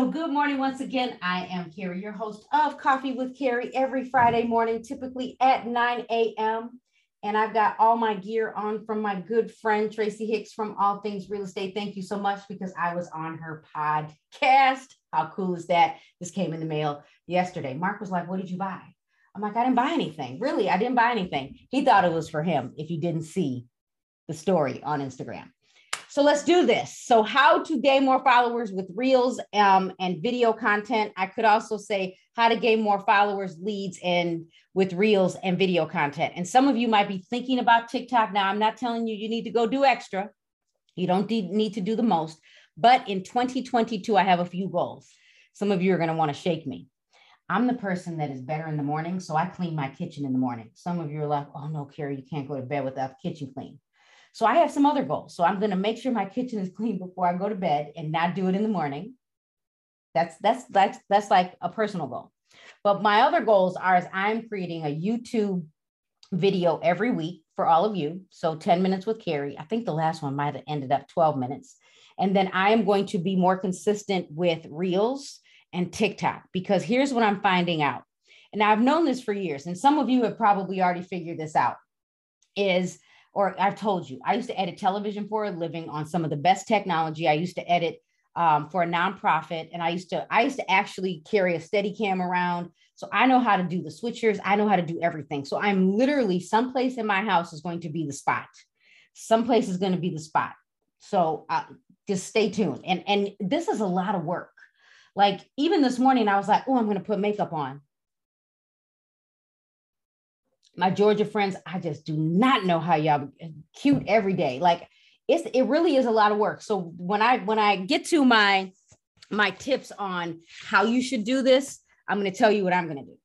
So, good morning once again. I am Carrie, your host of Coffee with Carrie every Friday morning, typically at 9 a.m. And I've got all my gear on from my good friend Tracy Hicks from All Things Real Estate. Thank you so much because I was on her podcast. How cool is that? This came in the mail yesterday. Mark was like, What did you buy? I'm like, I didn't buy anything. Really, I didn't buy anything. He thought it was for him if you didn't see the story on Instagram. So let's do this. So, how to gain more followers with reels um, and video content. I could also say how to gain more followers, leads, and with reels and video content. And some of you might be thinking about TikTok. Now, I'm not telling you you need to go do extra. You don't need to do the most. But in 2022, I have a few goals. Some of you are going to want to shake me. I'm the person that is better in the morning. So I clean my kitchen in the morning. Some of you are like, oh no, Carrie, you can't go to bed without the kitchen clean. So I have some other goals. So I'm going to make sure my kitchen is clean before I go to bed and not do it in the morning. That's that's that's that's like a personal goal. But my other goals are as I'm creating a YouTube video every week for all of you. So 10 minutes with Carrie. I think the last one might have ended up 12 minutes. And then I am going to be more consistent with Reels and TikTok because here's what I'm finding out. And I've known this for years, and some of you have probably already figured this out is or I've told you, I used to edit television for a living on some of the best technology. I used to edit um, for a nonprofit, and I used to I used to actually carry a steady cam around. So I know how to do the switchers. I know how to do everything. So I'm literally someplace in my house is going to be the spot. Someplace is going to be the spot. So uh, just stay tuned. And and this is a lot of work. Like even this morning, I was like, oh, I'm going to put makeup on my Georgia friends, I just do not know how y'all cute every day. Like it's it really is a lot of work. So when I when I get to my my tips on how you should do this, I'm going to tell you what I'm going to do.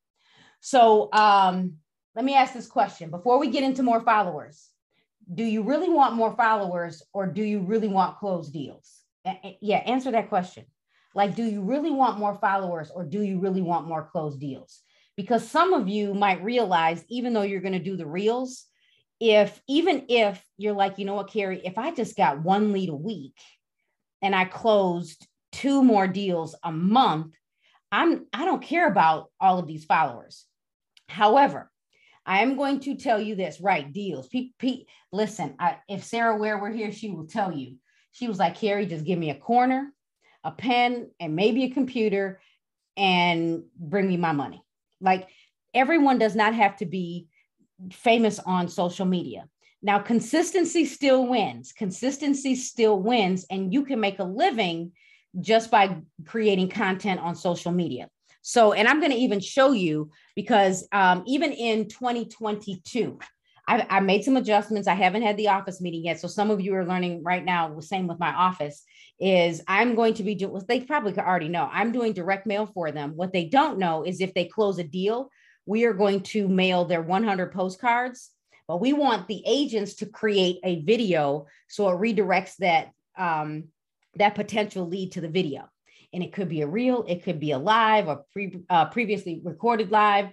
So um let me ask this question before we get into more followers. Do you really want more followers or do you really want closed deals? Yeah, answer that question. Like, do you really want more followers or do you really want more closed deals? Because some of you might realize even though you're going to do the reels if even if you're like you know what carrie? If i just got one lead a week and i closed two more deals a month i'm i don't care about all of these followers. However i am going to tell you this right deals. Pete, Pete listen I, if sarah ware were here she will tell you. She was like carrie just give me a corner a pen and maybe a computer and bring me my money like everyone does not have to be famous on social media. Now, consistency still wins. Consistency still wins, and you can make a living just by creating content on social media. So, and I'm going to even show you because um, even in 2022, I, I, made some adjustments. I haven't had the office meeting yet. So some of you are learning right now, same with my office, is I'm going to be doing, they probably already know, I'm doing direct mail for them. What they don't know is if they close a deal, we are going to mail their 100 postcards, but we want the agents to create a video so it redirects that, um, that potential lead to the video. And it could be a reel, it could be a live or pre, uh, previously recorded live,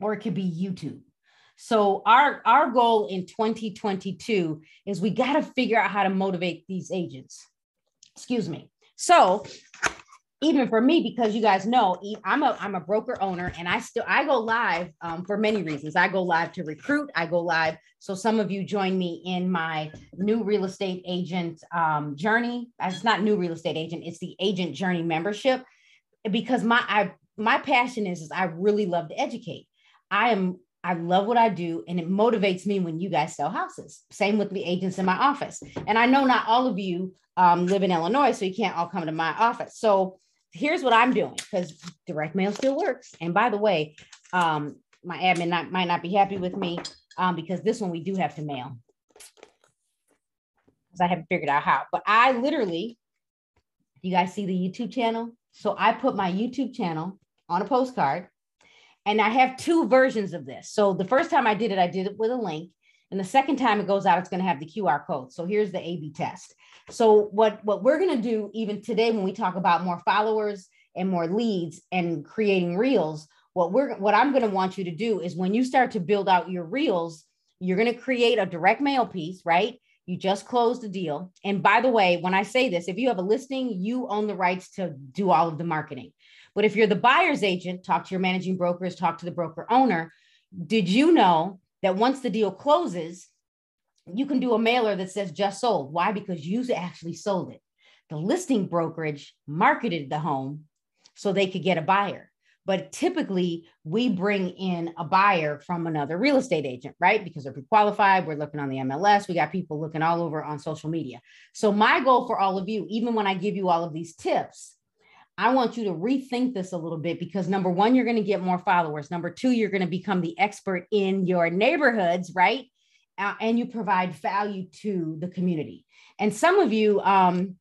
or it could be YouTube. So our our goal in 2022 is we got to figure out how to motivate these agents. Excuse me. So even for me, because you guys know I'm a I'm a broker owner, and I still I go live um, for many reasons. I go live to recruit. I go live. So some of you join me in my new real estate agent um, journey. It's not new real estate agent. It's the agent journey membership because my I my passion is is I really love to educate. I am I love what I do, and it motivates me when you guys sell houses. Same with the agents in my office. And I know not all of you um, live in Illinois, so you can't all come to my office. So here's what I'm doing because direct mail still works. And by the way, um, my admin not, might not be happy with me um, because this one we do have to mail because I haven't figured out how. But I literally, you guys see the YouTube channel? So I put my YouTube channel on a postcard and I have two versions of this. So the first time I did it, I did it with a link. And the second time it goes out, it's going to have the QR code. So here's the A B test. So what, what we're going to do even today when we talk about more followers and more leads and creating reels, what we're what I'm going to want you to do is when you start to build out your reels, you're going to create a direct mail piece, right? You just closed the deal. And by the way, when I say this, if you have a listing, you own the rights to do all of the marketing. But if you're the buyer's agent, talk to your managing brokers, talk to the broker owner. Did you know that once the deal closes, you can do a mailer that says just sold? Why? Because you actually sold it. The listing brokerage marketed the home so they could get a buyer. But typically, we bring in a buyer from another real estate agent, right? Because they're pre-qualified. We're looking on the MLS. We got people looking all over on social media. So my goal for all of you, even when I give you all of these tips, I want you to rethink this a little bit because number one, you're going to get more followers. Number two, you're going to become the expert in your neighborhoods, right? Uh, and you provide value to the community. And some of you, um,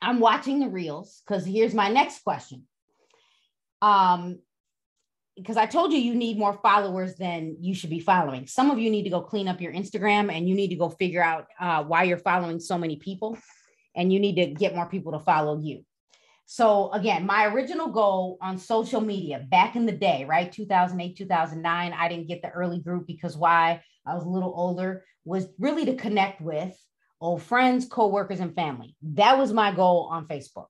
I'm watching the reels because here's my next question um because I told you you need more followers than you should be following. Some of you need to go clean up your Instagram and you need to go figure out uh, why you're following so many people and you need to get more people to follow you. So, again, my original goal on social media back in the day, right? 2008, 2009, I didn't get the early group because why? I was a little older, was really to connect with old friends, co-workers, and family. That was my goal on Facebook.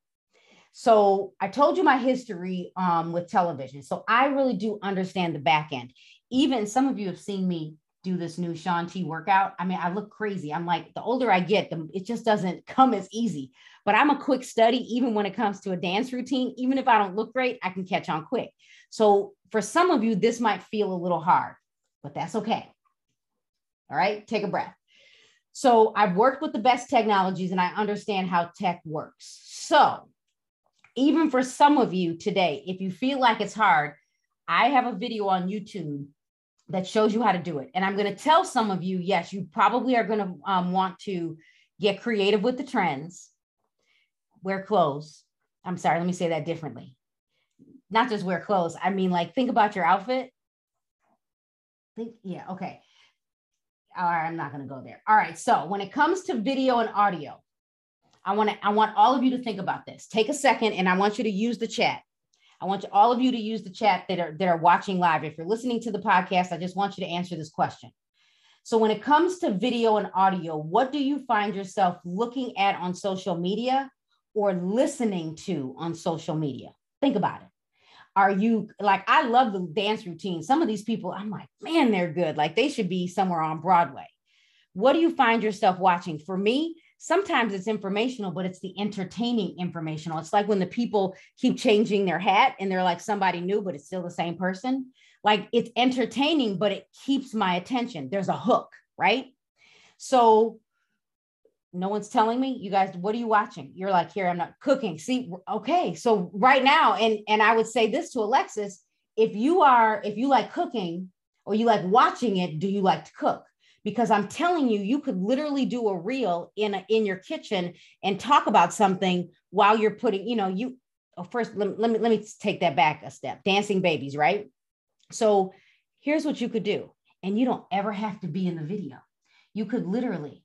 So I told you my history um, with television. So I really do understand the back end. Even some of you have seen me do this new Shaun T workout. I mean, I look crazy. I'm like, the older I get, the, it just doesn't come as easy. But I'm a quick study, even when it comes to a dance routine. Even if I don't look great, I can catch on quick. So for some of you, this might feel a little hard, but that's okay. All right, take a breath. So I've worked with the best technologies and I understand how tech works. So even for some of you today, if you feel like it's hard, I have a video on YouTube that shows you how to do it. And I'm going to tell some of you, yes, you probably are going to um, want to get creative with the trends, wear clothes. I'm sorry, let me say that differently. Not just wear clothes. I mean, like, think about your outfit. Think, yeah, okay. All right, I'm not going to go there. All right. So when it comes to video and audio, I want to I want all of you to think about this. Take a second and I want you to use the chat. I want you, all of you to use the chat that are that are watching live. If you're listening to the podcast, I just want you to answer this question. So when it comes to video and audio, what do you find yourself looking at on social media or listening to on social media? Think about it. Are you like I love the dance routine. Some of these people, I'm like, man, they're good. Like they should be somewhere on Broadway. What do you find yourself watching? For me, sometimes it's informational, but it's the entertaining informational. It's like when the people keep changing their hat and they're like somebody new, but it's still the same person. Like it's entertaining, but it keeps my attention. There's a hook, right? So no one's telling me you guys what are you watching you're like here i'm not cooking see okay so right now and and i would say this to alexis if you are if you like cooking or you like watching it do you like to cook because I'm telling you, you could literally do a reel in a, in your kitchen and talk about something while you're putting, you know, you oh, first let, let me let me take that back a step. Dancing babies, right? So here's what you could do, and you don't ever have to be in the video. You could literally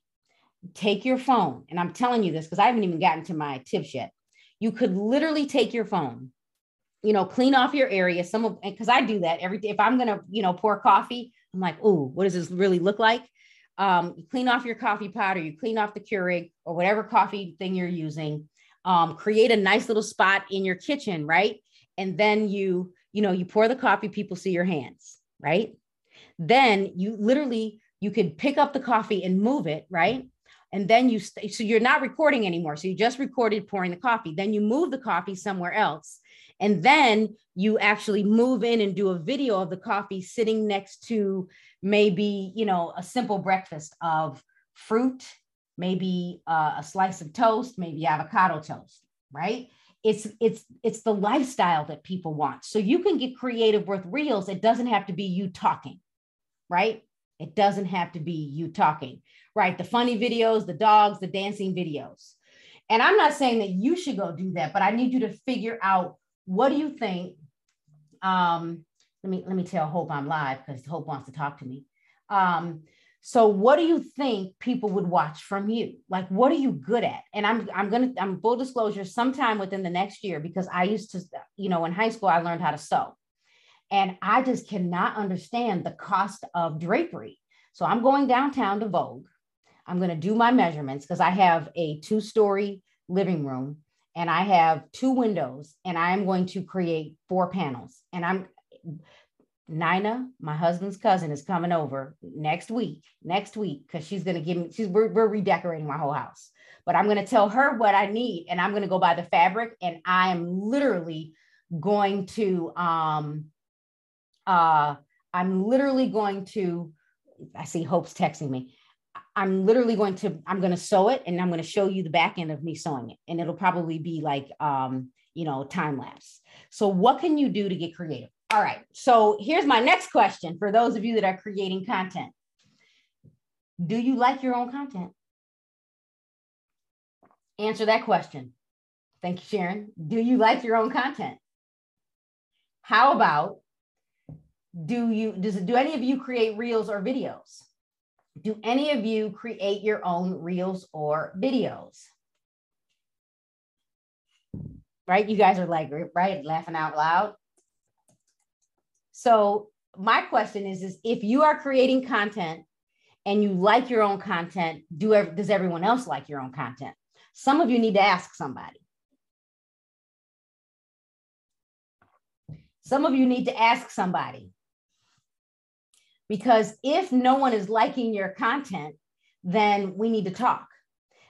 take your phone, and I'm telling you this because I haven't even gotten to my tips yet. You could literally take your phone, you know, clean off your area. Some of because I do that every day. If I'm gonna, you know, pour coffee, I'm like, oh, what does this really look like? Um, you clean off your coffee pot or you clean off the Keurig or whatever coffee thing you're using. Um, create a nice little spot in your kitchen, right? And then you, you know, you pour the coffee, people see your hands, right? Then you literally you could pick up the coffee and move it, right? And then you st- so you're not recording anymore. So you just recorded pouring the coffee. Then you move the coffee somewhere else and then you actually move in and do a video of the coffee sitting next to maybe, you know, a simple breakfast of fruit, maybe uh, a slice of toast, maybe avocado toast, right? It's it's it's the lifestyle that people want. So you can get creative with reels. It doesn't have to be you talking, right? It doesn't have to be you talking, right? The funny videos, the dogs, the dancing videos. And I'm not saying that you should go do that, but I need you to figure out what do you think? Um, let me let me tell Hope I'm live because Hope wants to talk to me. Um, so what do you think people would watch from you? Like, what are you good at? And I'm I'm gonna I'm full disclosure sometime within the next year because I used to, you know, in high school I learned how to sew. And I just cannot understand the cost of drapery. So I'm going downtown to Vogue. I'm going to do my measurements because I have a two story living room and I have two windows and I'm going to create four panels. And I'm Nina, my husband's cousin, is coming over next week. Next week, because she's gonna give me. She's we're, we're redecorating my whole house, but I'm gonna tell her what I need, and I'm gonna go buy the fabric, and I am literally going to um uh I'm literally going to. I see Hope's texting me. I'm literally going to. I'm going to sew it, and I'm going to show you the back end of me sewing it, and it'll probably be like um you know time lapse. So what can you do to get creative? All right. So here's my next question for those of you that are creating content. Do you like your own content? Answer that question. Thank you, Sharon. Do you like your own content? How about do you does do any of you create reels or videos? Do any of you create your own reels or videos? Right? You guys are like, right, laughing out loud. So my question is, is if you are creating content and you like your own content, do does everyone else like your own content? Some of you need to ask somebody. Some of you need to ask somebody. Because if no one is liking your content, then we need to talk.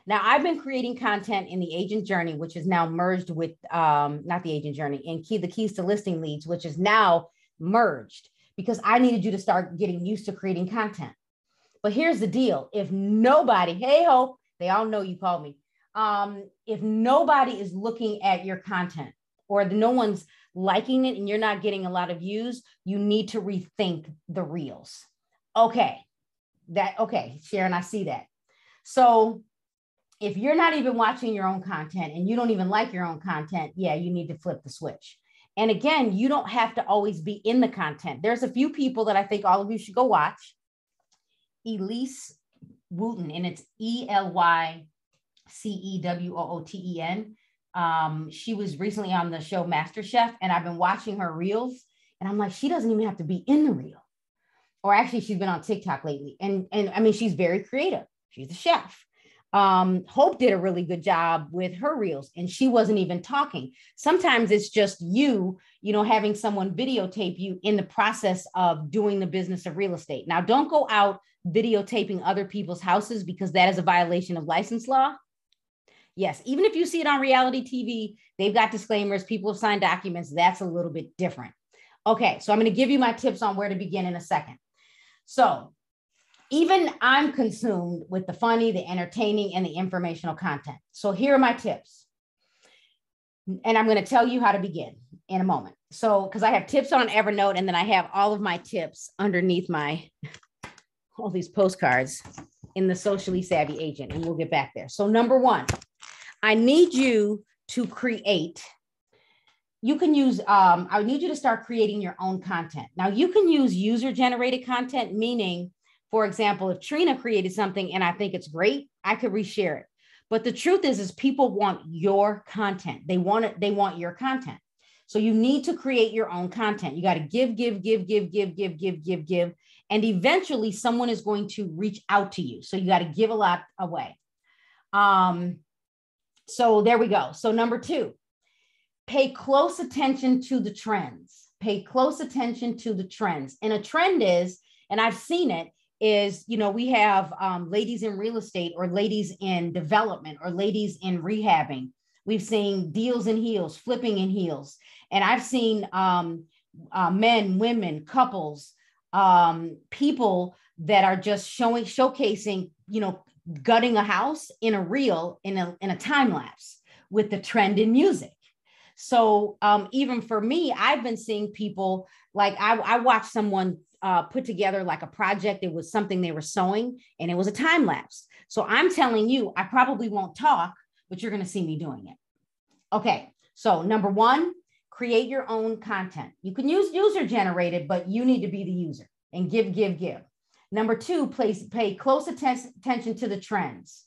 Now, I've been creating content in the agent journey, which is now merged with um, not the agent journey, and key the keys to listing leads, which is now merged because I needed you to start getting used to creating content. But here's the deal if nobody, hey, ho, they all know you called me. Um, if nobody is looking at your content or no one's liking it and you're not getting a lot of views, you need to rethink the reels. Okay, that, okay, Sharon, I see that. So if you're not even watching your own content and you don't even like your own content, yeah, you need to flip the switch. And again, you don't have to always be in the content. There's a few people that I think all of you should go watch. Elyce Wooten, and it's E L Y C E W O O T E N. Um, she was recently on the show MasterChef, and I've been watching her reels, and I'm like, she doesn't even have to be in the reel. Or actually, she's been on TikTok lately, and and I mean, she's very creative. She's a chef um, Hope did a really good job with her reels and she wasn't even talking. Sometimes it's just you, you know, having someone videotape you in the process of doing the business of real estate. Now, don't go out videotaping other people's houses because that is a violation of license law. Yes, even if you see it on reality TV, they've got disclaimers, people have signed documents. That's a little bit different. Okay, so I'm going to give you my tips on where to begin in a second. So, even I'm consumed with the funny, the entertaining, and the informational content. So here are my tips. And I'm going to tell you how to begin in a moment. So, because I have tips on Evernote, and then I have all of my tips underneath my all these postcards in the socially savvy agent, and we'll get back there. So, number one, I need you to create. You can use, um, I need you to start creating your own content. Now, you can use user generated content, meaning for example, if Trina created something and I think it's great, I could reshare it. But the truth is, is people want your content. They want it, they want your content. So you need to create your own content. You got to give, give, give, give, give, give, give, give, give. And eventually someone is going to reach out to you. So you got to give a lot away. Um, so there we go. So number two, pay close attention to the trends. Pay close attention to the trends. And a trend is, and I've seen it, is you know we have um, ladies in real estate or ladies in development or ladies in rehabbing we've seen deals in heels flipping in heels and i've seen um, uh, men women couples um, people that are just showing showcasing you know gutting a house in a reel in a, in a time lapse with the trend in music so um, even for me i've been seeing people like I, I watched someone uh, put together like a project. It was something they were sewing and it was a time lapse. So I'm telling you, I probably won't talk, but you're going to see me doing it. Okay. So number one, create your own content. You can use user generated, but you need to be the user and give, give, give. Number two, place, pay close atten- attention to the trends.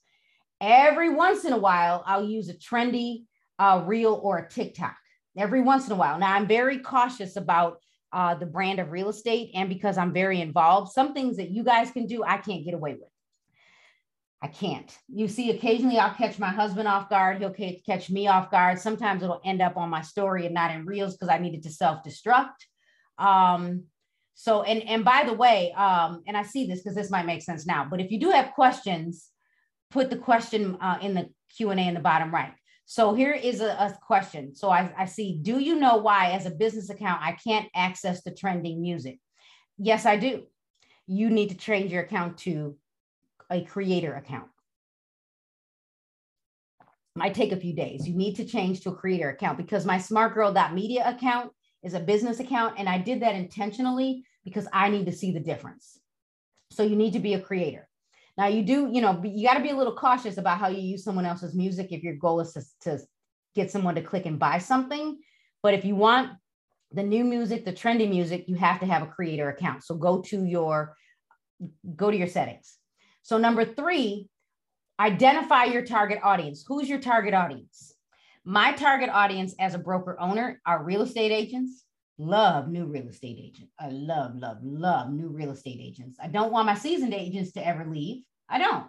Every once in a while, I'll use a trendy uh, reel or a TikTok. Every once in a while. Now, I'm very cautious about uh, the brand of real estate and because I'm very involved, some things that you guys can do, I can't get away with. I can't. You see, occasionally I'll catch my husband off guard. He'll catch me off guard. Sometimes it'll end up on my story and not in reels because I needed to self destruct. Um, so, and and by the way, um, and I see this because this might make sense now. But if you do have questions, put the question uh, in the Q and A in the bottom right. So here is a, a question. So I, I see. Do you know why, as a business account, I can't access the trending music? Yes, I do. You need to change your account to a creator account. Might take a few days. You need to change to a creator account because my smartgirl.media account is a business account. And I did that intentionally because I need to see the difference. So you need to be a creator. Now you do, you know, you got to be a little cautious about how you use someone else's music if your goal is to, to get someone to click and buy something. But if you want the new music, the trendy music, you have to have a creator account. So go to your go to your settings. So, number three, identify your target audience. Who's your target audience? My target audience as a broker owner are real estate agents. Love new real estate agents. I love, love, love new real estate agents. I don't want my seasoned agents to ever leave. I don't.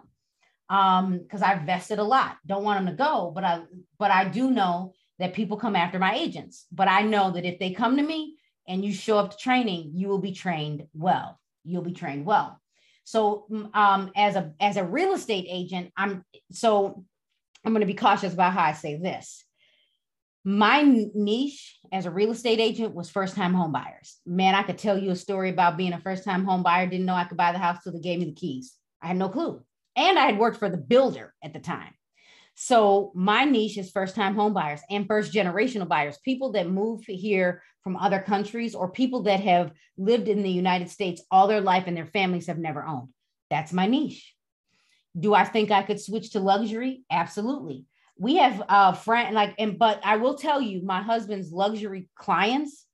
Um, because I've vested a lot. Don't want them to go, but I but I do know that people come after my agents. But I know that if they come to me and you show up to training, you will be trained well. You'll be trained well. So um, as a as a real estate agent, I'm so I'm going to be cautious about how I say this. My niche as a real estate agent was first time home buyers. Man, I could tell you a story about being a first time home buyer. Didn't know I could buy the house till they gave me the keys. I had no clue. And I had worked for the builder at the time. So my niche is first time home buyers and first generational buyers, people that move here from other countries or people that have lived in the United States all their life and their families have never owned. That's my niche. Do I think I could switch to luxury? Absolutely. We have a friend like, and but I will tell you, my husband's luxury clients,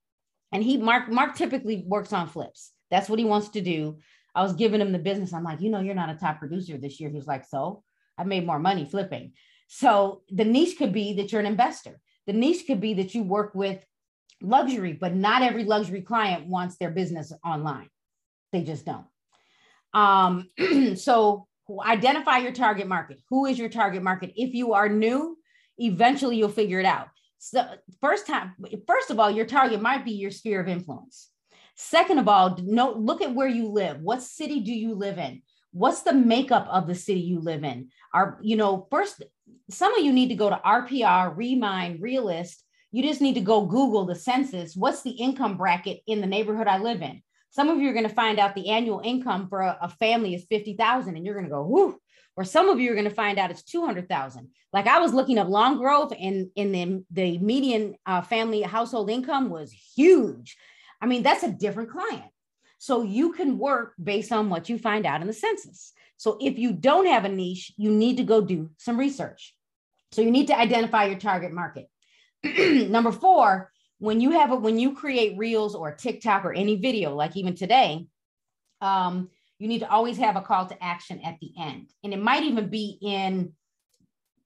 and he Mark Mark typically works on flips. That's what he wants to do. I was giving him the business. I'm like, you know, you're not a top producer this year. He was like, so I made more money flipping. So the niche could be that you're an investor. The niche could be that you work with luxury, but not every luxury client wants their business online. They just don't. Um, so identify your target market. Who is your target market? If you are new, eventually you'll figure it out. So first time, first of all, your target might be your sphere of influence. Second of all, no, look at where you live. What city do you live in? What's the makeup of the city you live in? Are you know, first some of you need to go to RPR, Remine, Realist. You just need to go Google the census. What's the income bracket in the neighborhood I live in? Some of you are going to find out the annual income for a, a family is 50,000 and you're going to go, whoo. Or some of you are going to find out it's 200,000. Like I was looking up Long Grove and in the, the median uh, family household income was huge. I mean, that's a different client. So you can work based on what you find out in the census. So if you don't have a niche, you need to go do some research. So you need to identify your target market. Number four, when you have a when you create reels or TikTok or any video, like even today, um, you need to always have a call to action at the end. And it might even be in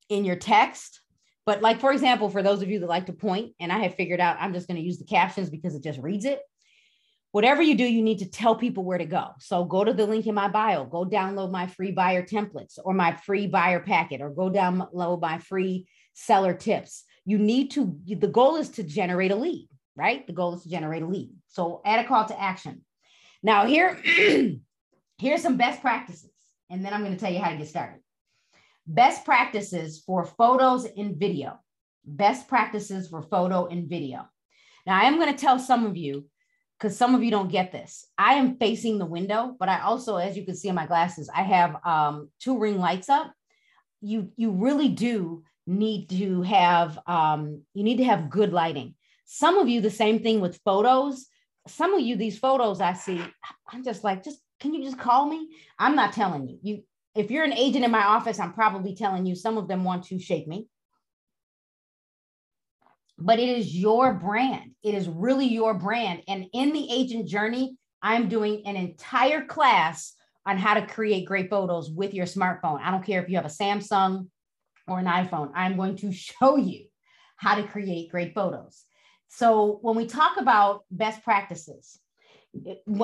in your text. But like for example, for those of you that like to point, and I have figured out I'm just going to use the captions because it just reads it whatever you do, you need to tell people where to go. So go to the link in my bio, go download my free buyer templates or my free buyer packet, or go download my free seller tips. You need to, the goal is to generate a lead, right? The goal is to generate a lead. So add a call to action. Now, here, here's some best practices, and then I'm going to tell you how to get started. Best practices for photos and video. Best practices for photo and video. Now, I am going to tell some of you because some of you don't get this. I am facing the window, but I also, as you can see in my glasses, I have um, two ring lights up. You you really do need to have um, you need to have good lighting. Some of you, the same thing with photos. Some of you, these photos I see, I'm just like, just can you just call me? I'm not telling you. You if you're an agent in my office, I'm probably telling you some of them want to shake me but it is your brand. It is really your brand. And in the agent journey, I'm doing an entire class on how to create great photos with your smartphone. I don't care if you have a Samsung or an iPhone, I'm going to show you how to create great photos. So, when we talk about best practices,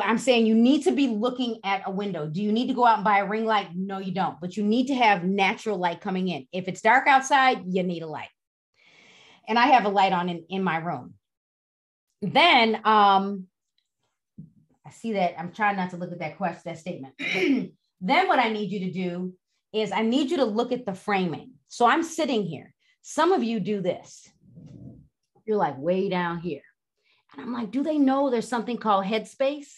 I'm saying you need to be looking at a window. Do you need to go out and buy a ring light? No, you don't. But you need to have natural light coming in. If it's dark outside, you need a light. And I have a light on in, in my room. Then um, I see that I'm trying not to look at that question, that statement. then what I need you to do is I need you to look at the framing. So I'm sitting here. Some of you do this. You're like way down here. And I'm like, do they know there's something called headspace?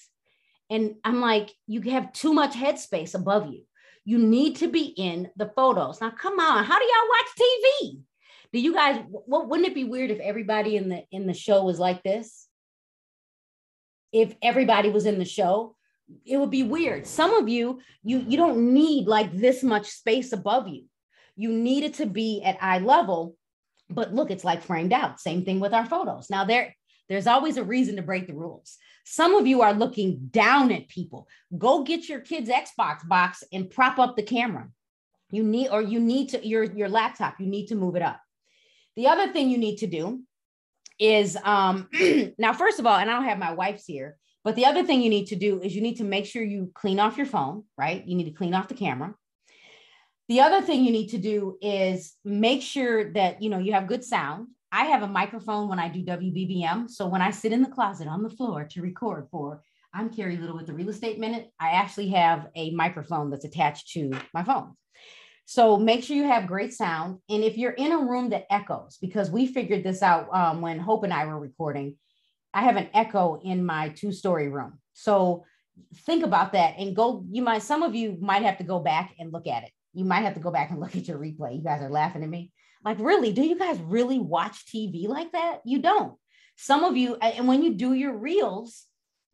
And I'm like, you have too much headspace above you. You need to be in the photos. Now, come on, how do y'all watch TV? Do you guys? What wouldn't it be weird if everybody in the in the show was like this? If everybody was in the show, it would be weird. Some of you, you you don't need like this much space above you. You need it to be at eye level. But look, it's like framed out. Same thing with our photos. Now there there's always a reason to break the rules. Some of you are looking down at people. Go get your kid's Xbox box and prop up the camera. You need, or you need to, your, your laptop, you need to move it up. The other thing you need to do is um, now, first of all, and I don't have my wife's here, but the other thing you need to do is you need to make sure you clean off your phone, right? You need to clean off the camera. The other thing you need to do is make sure that you know you have good sound. I have a microphone when I do WBBM. So when I sit in the closet on the floor to record for I'm Carrie Little with the Real Estate Minute, I actually have a microphone that's attached to my phone. So make sure you have great sound. And if you're in a room that echoes, because we figured this out um, when Hope and I were recording, I have an echo in my two story room. So think about that and go. You might, some of you might have to go back and look at it. You might have to go back and look at your replay. You guys are laughing at me. Like, really, do you guys really watch TV like that? You don't. Some of you, and when you do your reels,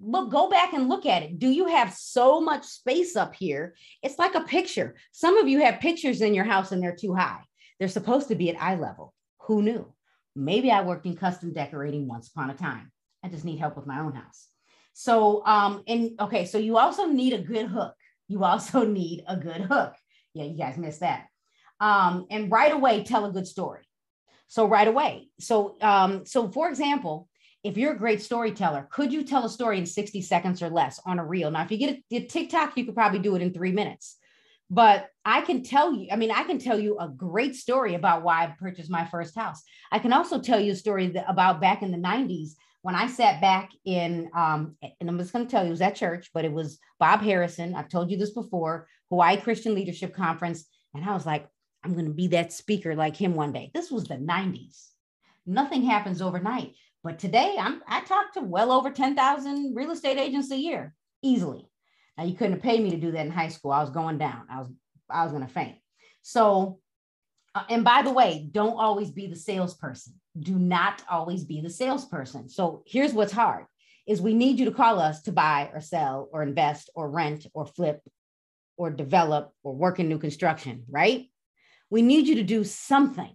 look, go back and look at it. Do you have so much space up here? It's like a picture. Some of you have pictures in your house and they're too high. They're supposed to be at eye level. Who knew? Maybe I worked in custom decorating once upon a time. I just need help with my own house. So, um, and okay, so you also need a good hook. You also need a good hook. Yeah, you guys missed that um, and right away tell a good story. So right away. So um, so for example, if you're a great storyteller, could you tell a story in 60 seconds or less on a reel? Now, if you get a, a TikTok, you could probably do it in three minutes. But I can tell you, I mean, I can tell you a great story about why I purchased my first house. I can also tell you a story that, about back in the 90s when I sat back in, um, and I'm just going to tell you, it was at church, but it was Bob Harrison. I've told you this before, Hawaii Christian Leadership Conference. And I was like, I'm going to be that speaker like him one day. This was the 90s. Nothing happens overnight. But today I'm I talk to well over 10,000 real estate agents a year easily. Now you couldn't have paid me to do that in high school. I was going down. I was I was going to faint. So uh, and by the way, don't always be the salesperson. Do not always be the salesperson. So here's what's hard is we need you to call us to buy or sell or invest or rent or flip or develop or work in new construction, right? We need you to do something.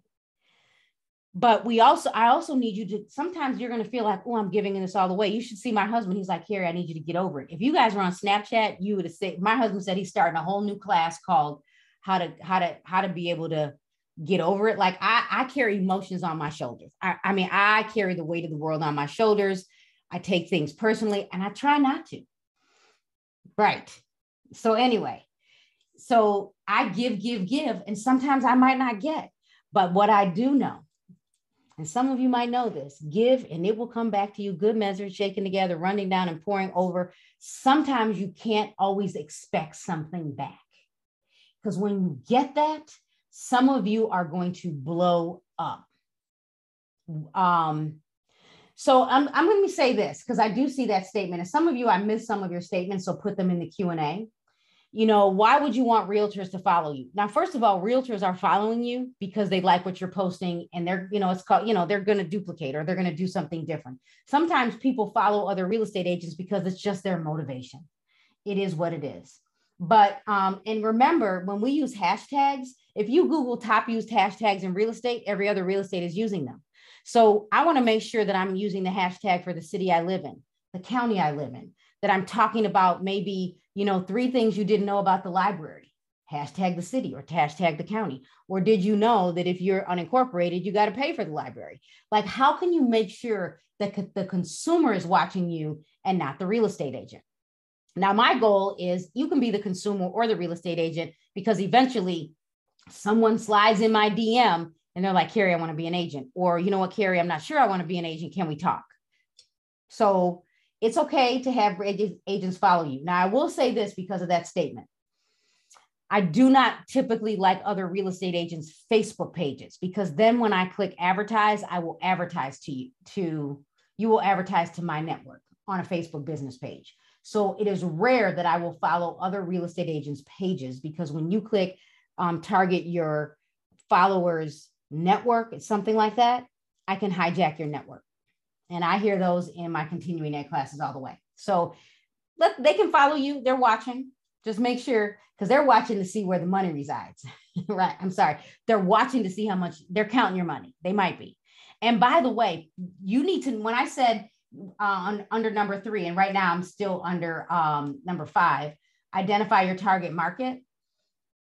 But we also, I also need you to, sometimes you're to feel like, oh, I'm giving this all the way. You should see my husband. He's like, Carrie, I need you to get over it. If you guys were on Snapchat, you would have said, my husband said he's starting a whole new class called how to, how to, how to be able to get over it. Like I, I carry emotions on my shoulders. I, I mean, I carry the weight of the world on my shoulders. I take things personally and I try not to. Right. So anyway, so I give, give, give, and sometimes I might not get. But what I do know, and some of you might know this give and it will come back to you good measure, shaking together, running down and pouring over. Sometimes you can't always expect something back. Because when you get that, some of you are going to blow up. Um, so I'm, I'm going to say this because I do see that statement. And some of you, I missed some of your statements, so put them in the Q&A you know, why would you want realtors to follow you? Now, first of all, realtors are following you because they like what you're posting and they're, you know, it's called, you know, they're going to duplicate or they're going to do something different. Sometimes people follow other real estate agents because it's just their motivation. It is what it is. But, um, and remember, when we use hashtags, if you Google top used hashtags in real estate, every other real estate is using them. So I want to make sure that I'm using the hashtag for the city I live in, the county I live in, that I'm talking about maybe, you know, three things you didn't know about the library. hashtag the city or hashtag the county? Or did you know that if you're unincorporated, you got to pay for the library? Like, how can you make sure that the consumer is watching you and not the real estate agent? Now, my goal is you can be the consumer or the real estate agent because eventually someone slides in my DM and they're like, Carrie, I want to be an agent. Or, you know what, Carrie, I'm not sure I want to be an agent. Can we talk? So it's okay to have agents follow you. Now, I will say this because of that statement. I do not typically like other real estate agents' Facebook pages because then when I click advertise, I will advertise to you to you will advertise to my network on a Facebook business page. So it is rare that I will follow other real estate agents' pages because when you click um, target your followers network, it's something like that, I can hijack your network. And I hear those in my continuing ed classes all the way. So let, they can follow you. They're watching. Just make sure because they're watching to see where the money resides. right. I'm sorry. They're watching to see how much they're counting your money. They might be. And by the way, you need to, when I said uh, on, under number three, and right now I'm still under um, number five, identify your target market.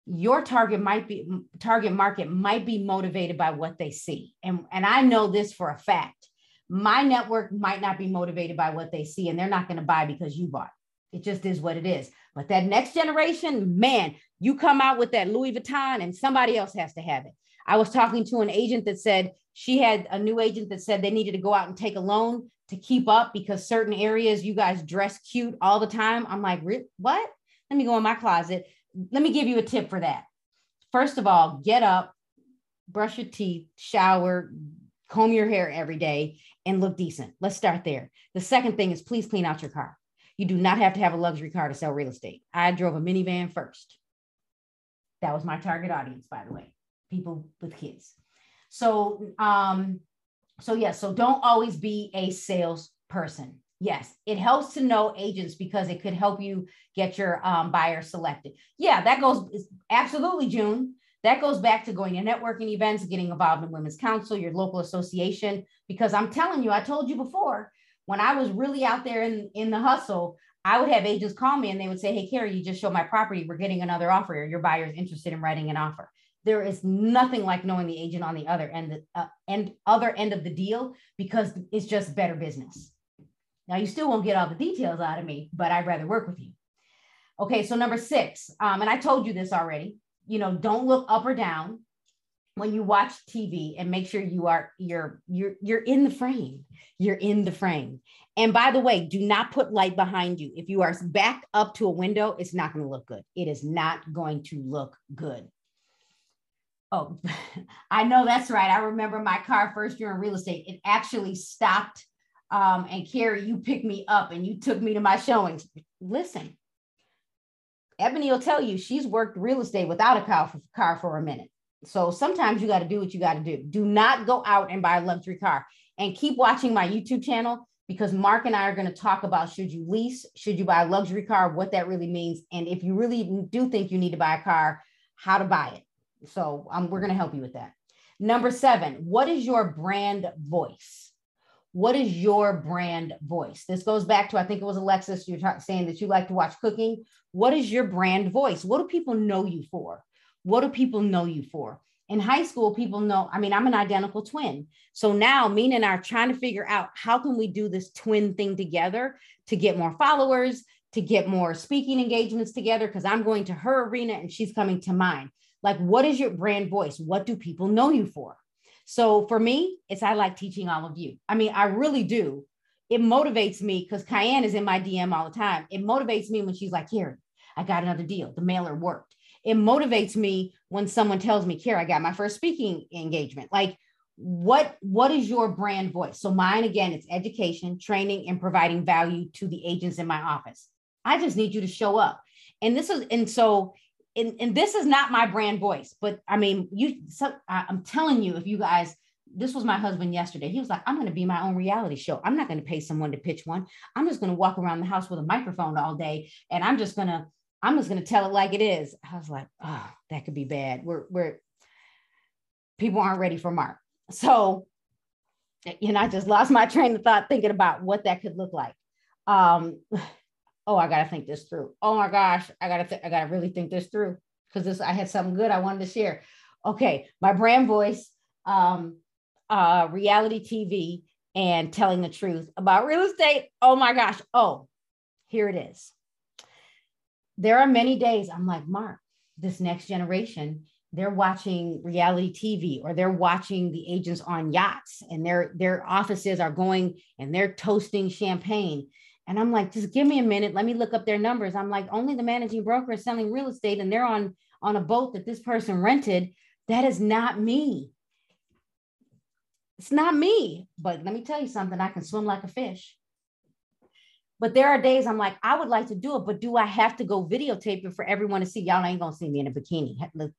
Your target might be target market might be motivated by what they see. And, and I know this for a fact my network might not be motivated by what they see and they're not going to buy because you bought. It just is what it is. But that next generation, man, you come out with that Louis Vuitton and somebody else has to have it. I was talking to an agent that said she had a new agent that said they needed to go out and take a loan to keep up because certain areas you guys dress cute all the time. I'm like, what? Let me go in my closet. Let me give you a tip for that. First of all, get up, brush your teeth, shower, comb your hair every day, and look decent. Let's start there. The second thing is please clean out your car. You do not have to have a luxury car to sell real estate. I drove a minivan first. That was my target audience, by the way, people with kids. So, um, so yes, yeah, so don't always be a salesperson. Yes, it helps to know agents because it could help you get your um, buyer selected. Yeah, that goes absolutely, June. That goes back to going to networking events, getting involved in women's council, your local association. Because I'm telling you, I told you before, when I was really out there in, in the hustle, I would have agents call me and they would say, Hey, Carrie, you just showed my property. We're getting another offer. Your buyer is interested in writing an offer. There is nothing like knowing the agent on the other end, uh, end other end of the deal because it's just better business. Now you still won't get all the details out of me, but I'd rather work with you. Okay, so number six, um, and I told you this already you know, don't look up or down when you watch TV and make sure you are you're you're you're in the frame. You're in the frame. And by the way, do not put light behind you. If you are back up to a window, it's not going to look good. It is not going to look good. Oh, I know that's right. I remember my car first year in real estate. It actually stopped. Um, and Carrie, you picked me up and you took me to my showings. Listen, Ebony will tell you she's worked real estate without a car for, car for a minute. So sometimes you got to do what you got to do. Do not go out and buy a luxury car and keep watching my YouTube channel because Mark and I are going to talk about should you lease, should you buy a luxury car, what that really means. And if you really do think you need to buy a car, how to buy it. So um, we're going to help you with that. Number seven, what is your brand voice? What is your brand voice? This goes back to, I think it was Alexis, you're saying that you like to watch cooking. What is your brand voice? What do people know you for? What do people know you for? In high school, people know, I mean, I'm an identical twin. So now me and I are trying to figure out how can we do this twin thing together to get more followers, to get more speaking engagements together, because I'm going to her arena and she's coming to mine. Like, what is your brand voice? What do people know you for? So for me, it's I like teaching all of you. I mean, I really do. It motivates me because Cayenne is in my DM all the time. It motivates me when she's like, here, I got another deal. The mailer worked. It motivates me when someone tells me, here, I got my first speaking engagement. Like, what what is your brand voice? So mine again, it's education, training, and providing value to the agents in my office. I just need you to show up. And this is, and so and, and this is not my brand voice, but I mean, you, so, I, I'm telling you, if you guys, this was my husband yesterday. He was like, I'm going to be my own reality show. I'm not going to pay someone to pitch one. I'm just going to walk around the house with a microphone all day. And I'm just going to, I'm just going to tell it like it is. I was like, oh, that could be bad. We're, we're, people aren't ready for Mark. So, you know, I just lost my train of thought thinking about what that could look like. Um, oh, I gotta think this through. Oh my gosh, I gotta th- I gotta really think this through. because this I had something good I wanted to share. Okay, my brand voice, um, uh, reality TV, and telling the truth about real estate. Oh my gosh. Oh, here it is. There are many days I'm like, Mark, this next generation, they're watching reality TV or they're watching the agents on yachts and their their offices are going and they're toasting champagne. And I'm like, just give me a minute. Let me look up their numbers. I'm like, only the managing broker is selling real estate and they're on on a boat that this person rented. That is not me. It's not me. But let me tell you something. I can swim like a fish. But there are days I'm like, I would like to do it, but do I have to go videotape it for everyone to see? Y'all ain't gonna see me in a bikini.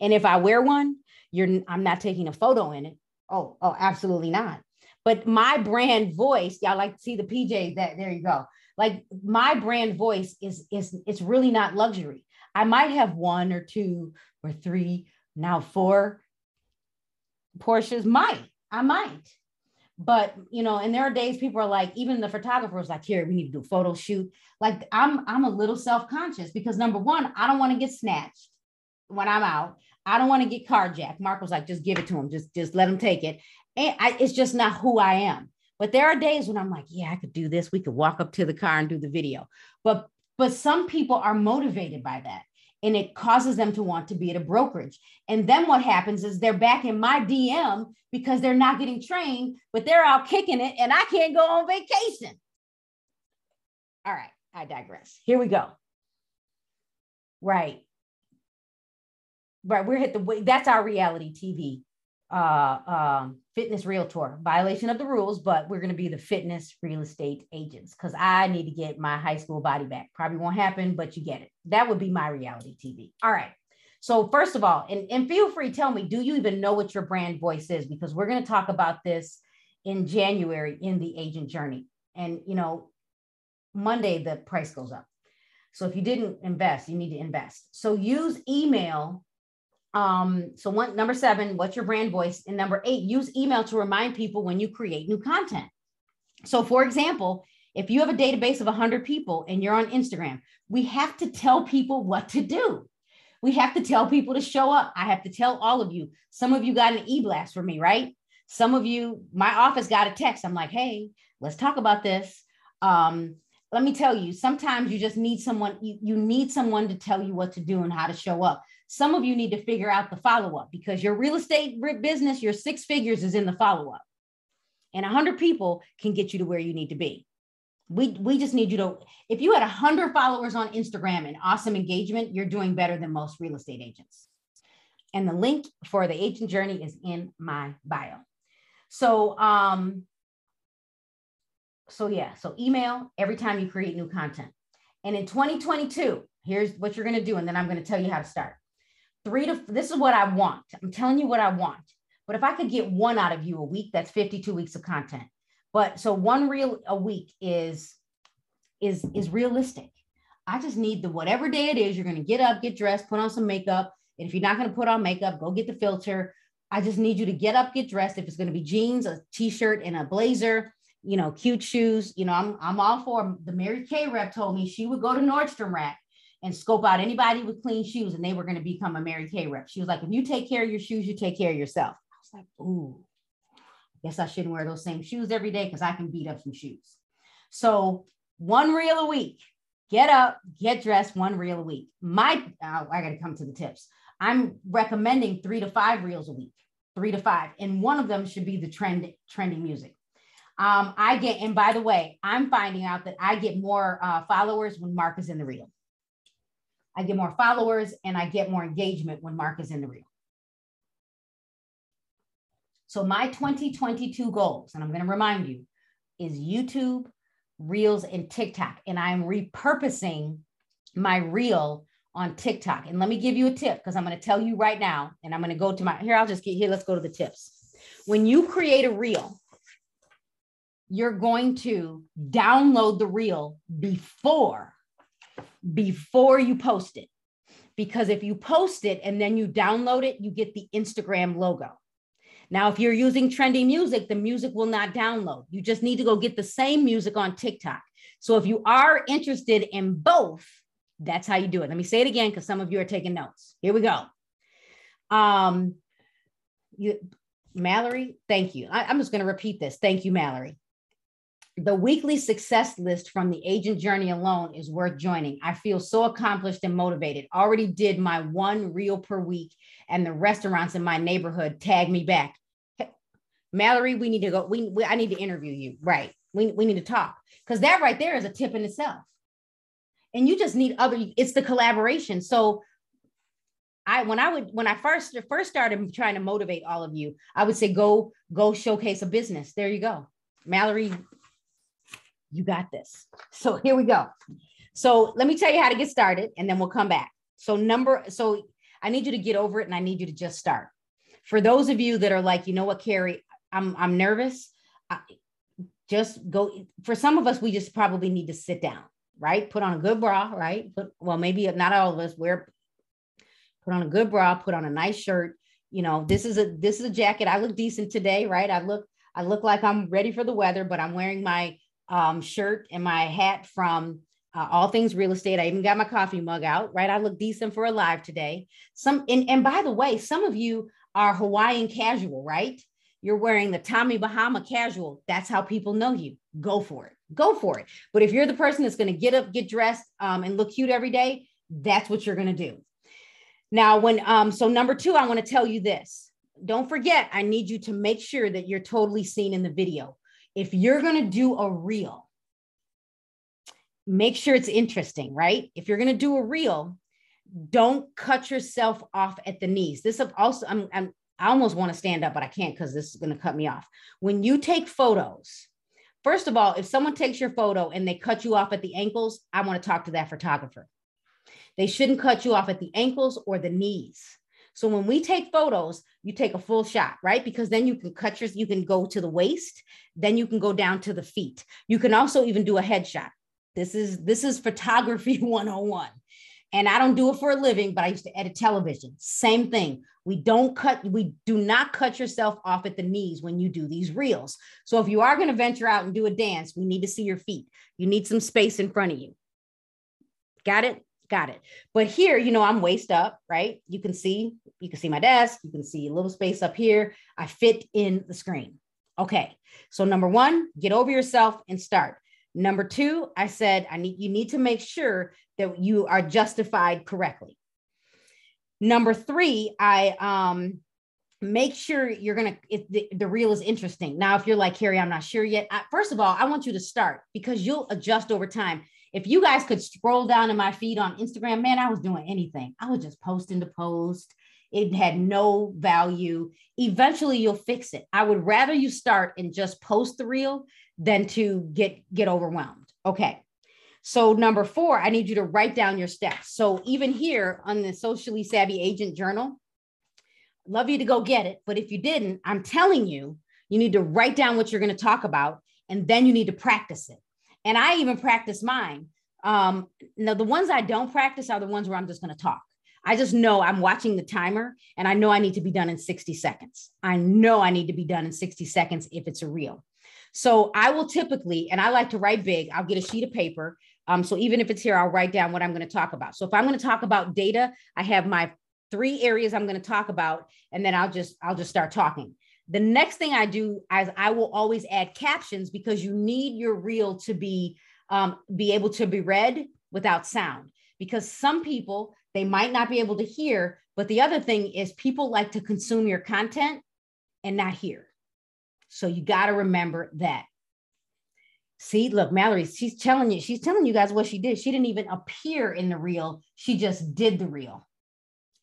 And if I wear one, you're I'm not taking a photo in it. Oh, oh, absolutely not. But my brand voice, y'all like to see the PJ that there you go. Like my brand voice is is it's really not luxury. I might have one or two or three, now four Porsches. Might I might, but you know, and there are days people are like, even the photographer photographers like, here we need to do a photo shoot. Like I'm I'm a little self conscious because number one, I don't want to get snatched when I'm out. I don't want to get carjacked. Mark was like, just give it to him. Just, just let him take it. And I, it's just not who I am. But there are days when I'm like, yeah, I could do this. We could walk up to the car and do the video. But, but some people are motivated by that and it causes them to want to be at a brokerage. And then what happens is they're back in my DM because they're not getting trained, but they're out kicking it and I can't go on vacation. All right, I digress. Here we go. Right right we're hit the that's our reality tv uh um fitness realtor violation of the rules but we're going to be the fitness real estate agents because i need to get my high school body back. Probably won't happen but you get it. That would be my reality tv all right. So first of all and, and feel free tell me do you even know what your brand voice is? Because we're going to talk about this in january in the agent journey. And you know monday the price goes up. So if you didn't invest you need to invest. So use email um, so one number seven, what's your brand voice? And number eight, use email to remind people when you create new content. So for example, if you have a database of 100 people and you're on Instagram, we have to tell people what to do. We have to tell people to show up. I have to tell all of you. Some of you got an e-blast from me, right? Some of you, my office got a text. I'm like, hey, let's talk about this. Um, let me tell you, sometimes you just need someone, you, you need someone to tell you what to do and how to show up. Some of you need to figure out the follow up because your real estate business, your six figures is in the follow up. And 100 people can get you to where you need to be. We, we just need you to, if you had 100 followers on Instagram and awesome engagement, you're doing better than most real estate agents. And the link for the agent journey is in my bio. So, um, so yeah, so email every time you create new content. And in 2022, here's what you're going to do. And then I'm going to tell you how to start three to this is what I want. I'm telling you what I want. But if I could get one out of you a week, that's 52 weeks of content. But so one reel a week is is is realistic. I just need the whatever day it is, you're to get up, get dressed, put on some makeup. And if you're not to put on makeup, go get the filter. I just need you to get up, get dressed. If it's to be jeans, a t-shirt, and a blazer, you know, cute shoes. You know, I'm I'm all for the Mary Kay rep told me she would go to Nordstrom Rack and scope out anybody with clean shoes and they were going to become a Mary Kay rep. She was like, if you take care of your shoes, you take care of yourself. I was like, ooh, I guess I shouldn't wear those same shoes every day because I can beat up some shoes. So one reel a week, get up, get dressed, one reel a week. My, oh, I got to come to the tips. I'm recommending three to five reels a week, three to five. And one of them should be the trend, trending music. Um, I get, and by the way, I'm finding out that I get more uh, followers when Mark is in the reel. I get more followers and I get more engagement when Mark is in the reel. So my 2022 goals, and I'm going to remind you, is YouTube, Reels, and TikTok. And I'm repurposing my reel on TikTok. And let me give you a tip because I'm going to tell you right now, and I'm going to go to my here. I'll just get here. Let's go to the tips. When you create a reel, you're going to download the reel before before you post it. Because if you post it and then you download it, you get the Instagram logo. Now, if you're using trendy music, the music will not download. You just need to go get the same music on TikTok. So if you are interested in both, That's how you do it. Let me say it again because some of you are taking notes. Here we go. Um, you, Mallory, thank you. I, I'm just going to repeat this. Thank you, Mallory. The weekly success list from the agent journey alone is worth joining. I feel so accomplished and motivated. Already did my one reel per week, and the restaurants in my neighborhood tag me back. Mallory, we need to go. We, we I need to interview you. Right. We, we need to talk because that right there is a tip in itself. And you just need other, it's the collaboration. So I when I would when I first first started trying to motivate all of you, I would say go go showcase a business. There you go. Mallory, you got this. So here we go. So let me tell you how to get started and then we'll come back. So number so I need you to get over it and I need you to just start. For those of you that are like, you know what, Carrie, I'm I'm nervous. I, just go for some of us we just probably need to sit down right put on a good bra right put, well maybe not all of us wear put on a good bra put on a nice shirt you know this is a this is a jacket i look decent today right i look i look like i'm ready for the weather but i'm wearing my um, shirt and my hat from uh, all things real estate. I even got my coffee mug out, right? I look decent for a live today. Some and, and by the way, some of you are Hawaiian casual, right? you're wearing the Tommy Bahama casual, that's how people know you. Go for it. Go for it. But if you're the person that's going to get up, get dressed, um, and look cute every day, that's what you're going to do. Now, when um, so number two, I want to tell you this. Don't forget, I need you to make sure that you're totally seen in the video. If you're going to do a reel, make sure it's interesting, right? If you're going to do a reel, don't cut yourself off at the knees. This also, I'm, I'm I almost want to stand up, but I can't because this is going to cut me off. When you take photos, first of all, if someone takes your photo and they cut you off at the ankles, I want to talk to that photographer. They shouldn't cut you off at the ankles or the knees. So when we take photos, you take a full shot, right? Because then you can cut your, you can go to the waist, then you can go down to the feet. You can also even do a headshot. This is this is photography 101. And I don't do it for a living, but I used to edit television. Same thing. We don't cut, we do not cut yourself off at the knees when you do these reels. So if you are going to venture out and do a dance, we need to see your feet. You need some space in front of you. Got it? Got it. But here, you know, I'm waist up, right? You can see, you can see my desk, you can see a little space up here. I fit in the screen. Okay. So number one, get over yourself and start. Number two, I said I need you need to make sure that you are justified correctly. Number three, I um make sure you're gonna the, the reel is interesting. Now, if you're like Carrie, I'm not sure yet. I, first of all, I want you to start because you'll adjust over time. If you guys could scroll down in my feed on Instagram, man, I was doing anything. I was just posting to post. It had no value. Eventually, you'll fix it. I would rather you start and just post the reel than to get get overwhelmed. Okay. So, number four, I need you to write down your steps. So, even here on the Socially Savvy Agent Journal, love you to go get it. But if you didn't, I'm telling you, you need to write down what you're going to talk about and then you need to practice it. And I even practice mine. Um, now, the ones I don't practice are the ones where I'm just going to talk. I just know I'm watching the timer and I know I need to be done in 60 seconds. I know I need to be done in 60 seconds if it's a reel. So I will typically, and I like to write big, I'll get a sheet of paper um, so even if it's here, I'll write down what I'm going to talk about. So if I'm going to talk about data, I have my three areas I'm going to talk about, and then I'll just I'll just start talking. The next thing I do is I will always add captions because you need your reel to be um, be able to be read without sound. Because some people they might not be able to hear, but the other thing is people like to consume your content and not hear. So you got to remember that. See, look, Mallory, she's telling you, she's telling you guys what she did. She didn't even appear in the reel. She just did the reel.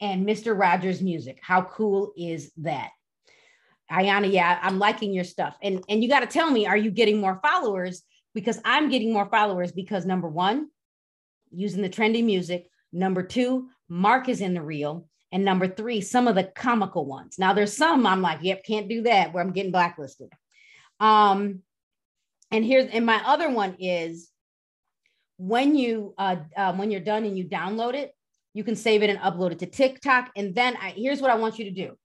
And Mr. Rogers music. How cool is that? Ayana, yeah, I'm liking your stuff. And and you got to tell me, are you getting more followers? Because I'm getting more followers because number one, using the trendy music. Number two, Mark is in the reel. And number three, some of the comical ones. Now there's some I'm like, yep, can't do that where I'm getting blacklisted. Um, and here's and my other one is when you uh, uh, when you're done and you download it you can save it and upload it to tiktok and then I, here's what i want you to do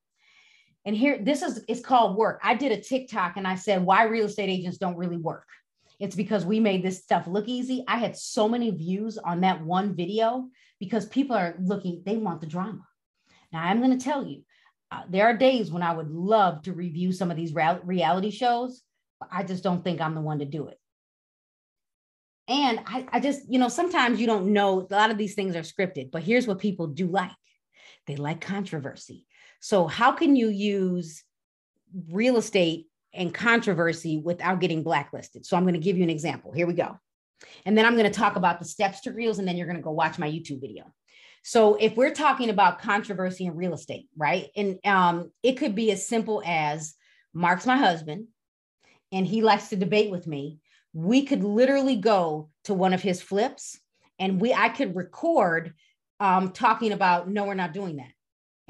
and here this is it's called work i did a tiktok and i said why real estate agents don't really work it's because we made this stuff look easy. I had so many views on that one video because people are looking, they want the drama. Now, I'm going to tell you, uh, there are days when I would love to review some of these reality shows, but I just don't think I'm the one to do it. And I, I just, you know, sometimes you don't know, a lot of these things are scripted, but here's what people do like they like controversy. So, how can you use real estate and controversy without getting blacklisted? So, I'm going to give you an example. Here we go. And then I'm going to talk about the steps to reels, and then you're going to go watch my YouTube video. So, if we're talking about controversy in real estate, right? And um, it could be as simple as Mark's my husband, and he likes to debate with me we could literally go to one of his flips and we I could record um, talking about no, we're not doing that.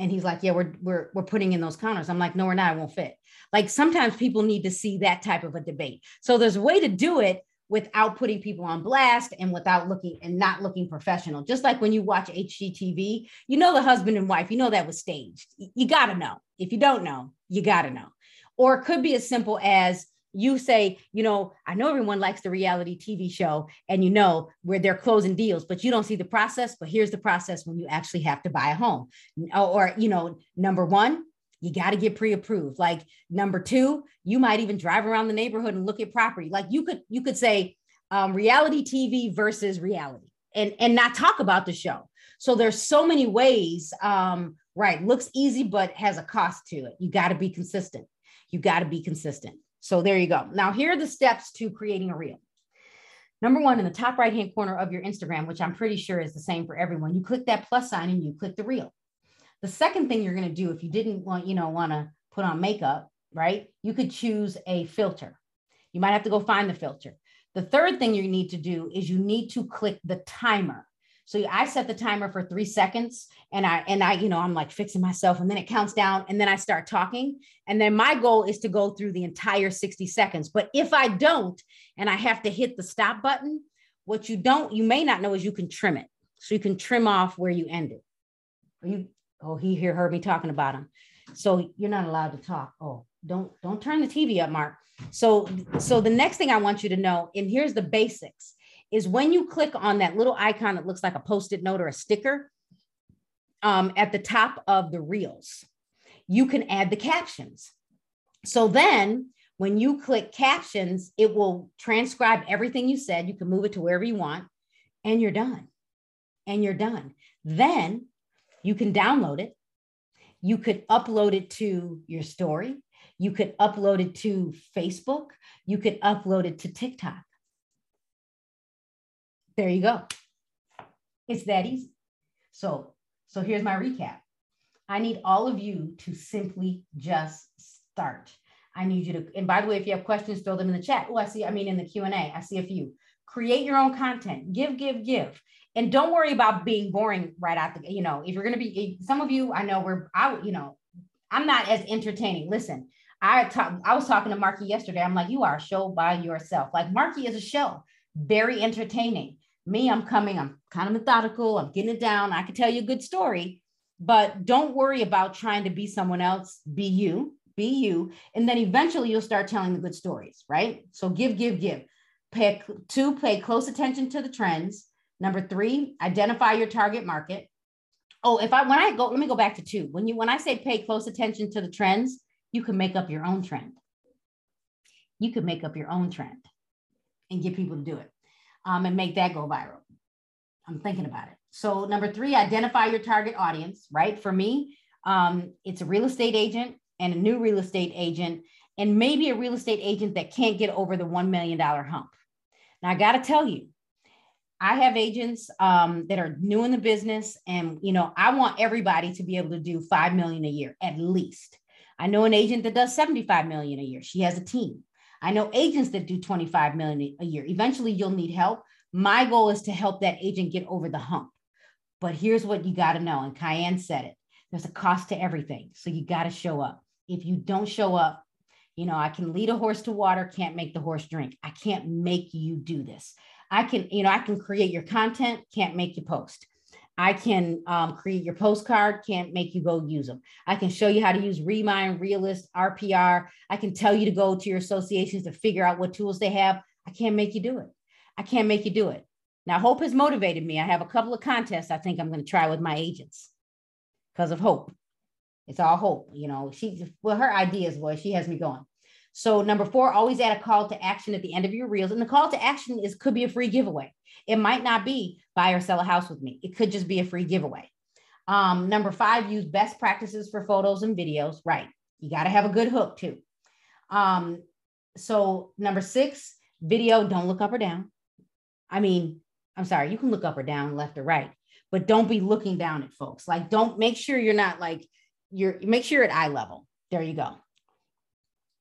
And he's like, yeah, we're we're we're putting in those counters. I'm like, no, we're not. It won't fit. Like sometimes people need to see that type of a debate. So there's a way to do it without putting people on blast and without looking and not looking professional. Just like when you watch HGTV, you know the husband and wife, you know that was staged. You got to know. If you don't know, you got to know. Or it could be as simple as you say, you know, I know everyone likes the reality TV show and you know where they're closing deals, but you don't see the process. But here's the process when you actually have to buy a home. Or, you know, number one, you got to get pre-approved. Like number two, you might even drive around the neighborhood and look at property. Like you could, you could say um, reality TV versus reality and, and not talk about the show. So there's so many ways, um, right? Looks easy, but has a cost to it. You got to be consistent. You got to be consistent. So there you go. Now, here are the steps to creating a reel. Number one, in the top right hand corner of your Instagram, which I'm pretty sure is the same for everyone, you click that plus sign and you click the reel. The second thing you're going to do if you didn't want, you know, want to put on makeup, right? You could choose a filter. You might have to go find the filter. The third thing you need to do is you need to click the timer. So I set the timer for three seconds and I, and I, you know, I'm like fixing myself and then it counts down and then I start talking. And then my goal is to go through the entire 60 seconds. But if I don't, and I have to hit the stop button, what you don't, you may not know is you can trim it. So you can trim off where you ended. You, oh, he here heard me talking about him. So you're not allowed to talk. Oh, don't, don't turn the TV up, Mark. So, so the next thing I want you to know, and here's the basics is when you click on that little icon that looks like a post-it note or a sticker um, at the top of the reels, you can add the captions. So then when you click captions, it will transcribe everything you said. You can move it to wherever you want and you're done. And you're done. Then you can download it. You could upload it to your story. You could upload it to Facebook. You could upload it to TikTok. There you go. It's that easy. So, so here's my recap. I need all of you to simply just start. I need you to, and by the way, if you have questions, throw them in the chat. Oh, I see, I mean, in the Q&A, I see a few. Create your own content, give, give, give. And don't worry about being boring right out the, you know, if you're going to be, eh, some of you, I know we're, I, you know, I'm not as entertaining. Listen, I talk, I was talking to Marky yesterday. I'm like, you are a show by yourself. Like Marky is a show, very entertaining. Me, I'm coming, I'm kind of methodical, I'm getting it down. I can tell you a good story, but don't worry about trying to be someone else. Be you, be you. And then eventually you'll start telling the good stories, right? So give, give, give. Pick two, pay close attention to the trends. Number three, identify your target market. Oh, if I when I go, let me go back to two. When you when I say pay close attention to the trends, you can make up your own trend. You can make up your own trend and get people to do it um, and make that go viral. I'm thinking about it. So, number three, identify your target audience, right? For me, um, it's a real estate agent and a new real estate agent, and maybe a real estate agent that can't get over the $1 million hump. Now, I got to tell you, I have agents um, that are new in the business, and you know, I want everybody to be able to do five million a year at least. I know an agent that does 75 million a year. She has a team. I know agents that do 25 million a year. Eventually you'll need help. My goal is to help that agent get over the hump. But here's what you got to know. And Cayenne said it. There's a cost to everything. So you got to show up. If you don't show up, you know, I can lead a horse to water, can't make the horse drink. I can't make you do this. I can, you know, I can create your content, can't make you post. I can um, create your postcard, can't make you go use them. I can show you how to use Remine, Realist, RPR. I can tell you to go to your associations to figure out what tools they have. I can't make you do it. I can't make you do it. Now, Hope has motivated me. I have a couple of contests I think I'm going to try with my agents because of Hope. It's all Hope. You know, she, well, her ideas was she has me going. So, number four, always add a call to action at the end of your reels. And the call to action is could be a free giveaway. It might not be buy or sell a house with me, it could just be a free giveaway. Um, number five, use best practices for photos and videos. Right. You got to have a good hook too. Um, so, number six, video, don't look up or down. I mean, I'm sorry, you can look up or down, left or right, but don't be looking down at folks. Like, don't make sure you're not like, you're make sure you're at eye level. There you go.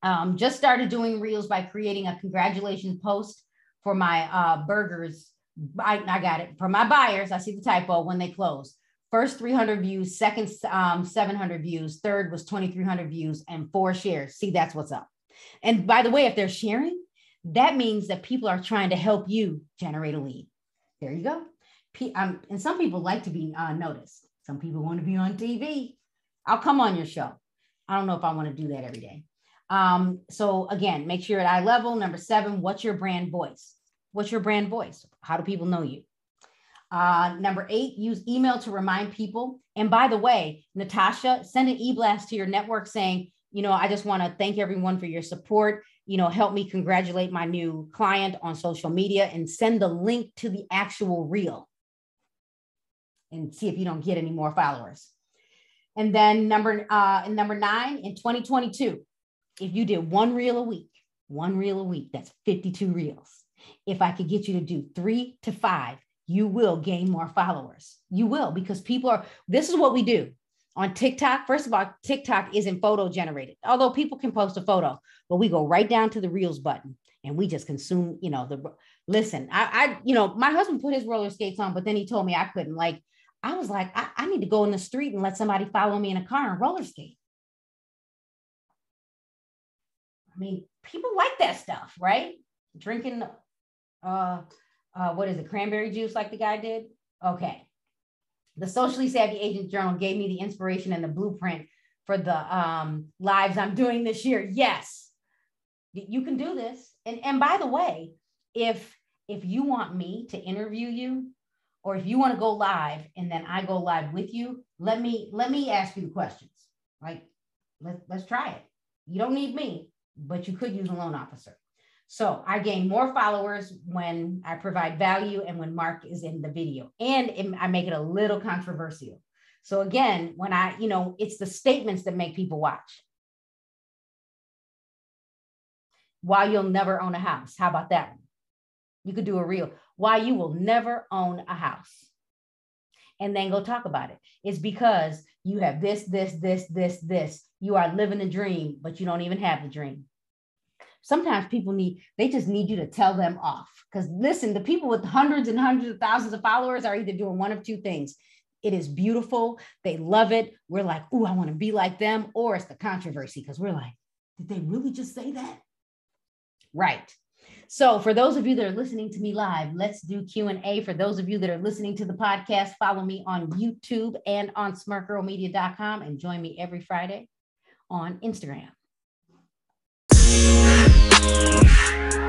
Um, just started doing reels by creating a congratulations post for my uh, burgers. I, I got it for my buyers. I see the typo when they close. First 300 views, second um, 700 views, third was 2,300 views, and four shares. See, that's what's up. And by the way, if they're sharing, that means that people are trying to help you generate a lead. There you go. P- um, and some people like to be uh, noticed. Some people want to be on TV. I'll come on your show. I don't know if I want to do that every day. Um, so again, make sure you're at eye level. Number seven, what's your brand voice? What's your brand voice? How do people know you? Uh, number eight, use email to remind people. And by the way, Natasha, send an e-blast to your network saying, you know, I just want to thank everyone for your support. You know, help me congratulate my new client on social media and send the link to the actual reel and see if you don't get any more followers. And then number uh, number nine in 2022, if you did one reel a week, one reel a week, that's 52 reels. If I could get you to do three to five, you will gain more followers. You will, because people are, this is what we do on TikTok. First of all, TikTok isn't photo generated, although people can post a photo, but we go right down to the reels button and we just consume, you know, the listen. I, I you know, my husband put his roller skates on, but then he told me I couldn't. Like, I was like, I, I need to go in the street and let somebody follow me in a car and roller skate. Mean, people like that stuff, right? Drinking, uh, uh, what is it, cranberry juice, like the guy did? Okay. The Socially Savvy Agent Journal gave me the inspiration and the blueprint for the um, lives I'm doing this year. Yes, you can do this. And, and by the way, if if you want me to interview you, or if you want to go live and then I go live with you, let me let me ask you the questions. Like, let, let's try it. You don't need me, but you could use a loan officer. So I gain more followers when I provide value and when Mark is in the video, and it, I make it a little controversial. So again, when I, you know, it's the statements that make people watch. Why you'll never own a house. How about that? You could do a reel. Why you will never own a house. And then go talk about it. It's because you have this, this, this, this, this. You are living a dream, but you don't even have the dream sometimes people need they just need you to tell them off. Because listen the people with hundreds and hundreds of thousands of followers are either doing one of two things. It is beautiful they love it we're like oh i want to be like them or it's the controversy because we're like did they really just say that? Right. So for those of you that are listening to me live let's do q&a for those of you that are listening to the podcast follow me on youtube and on smartgirlmedia.com and join me every friday on instagram Música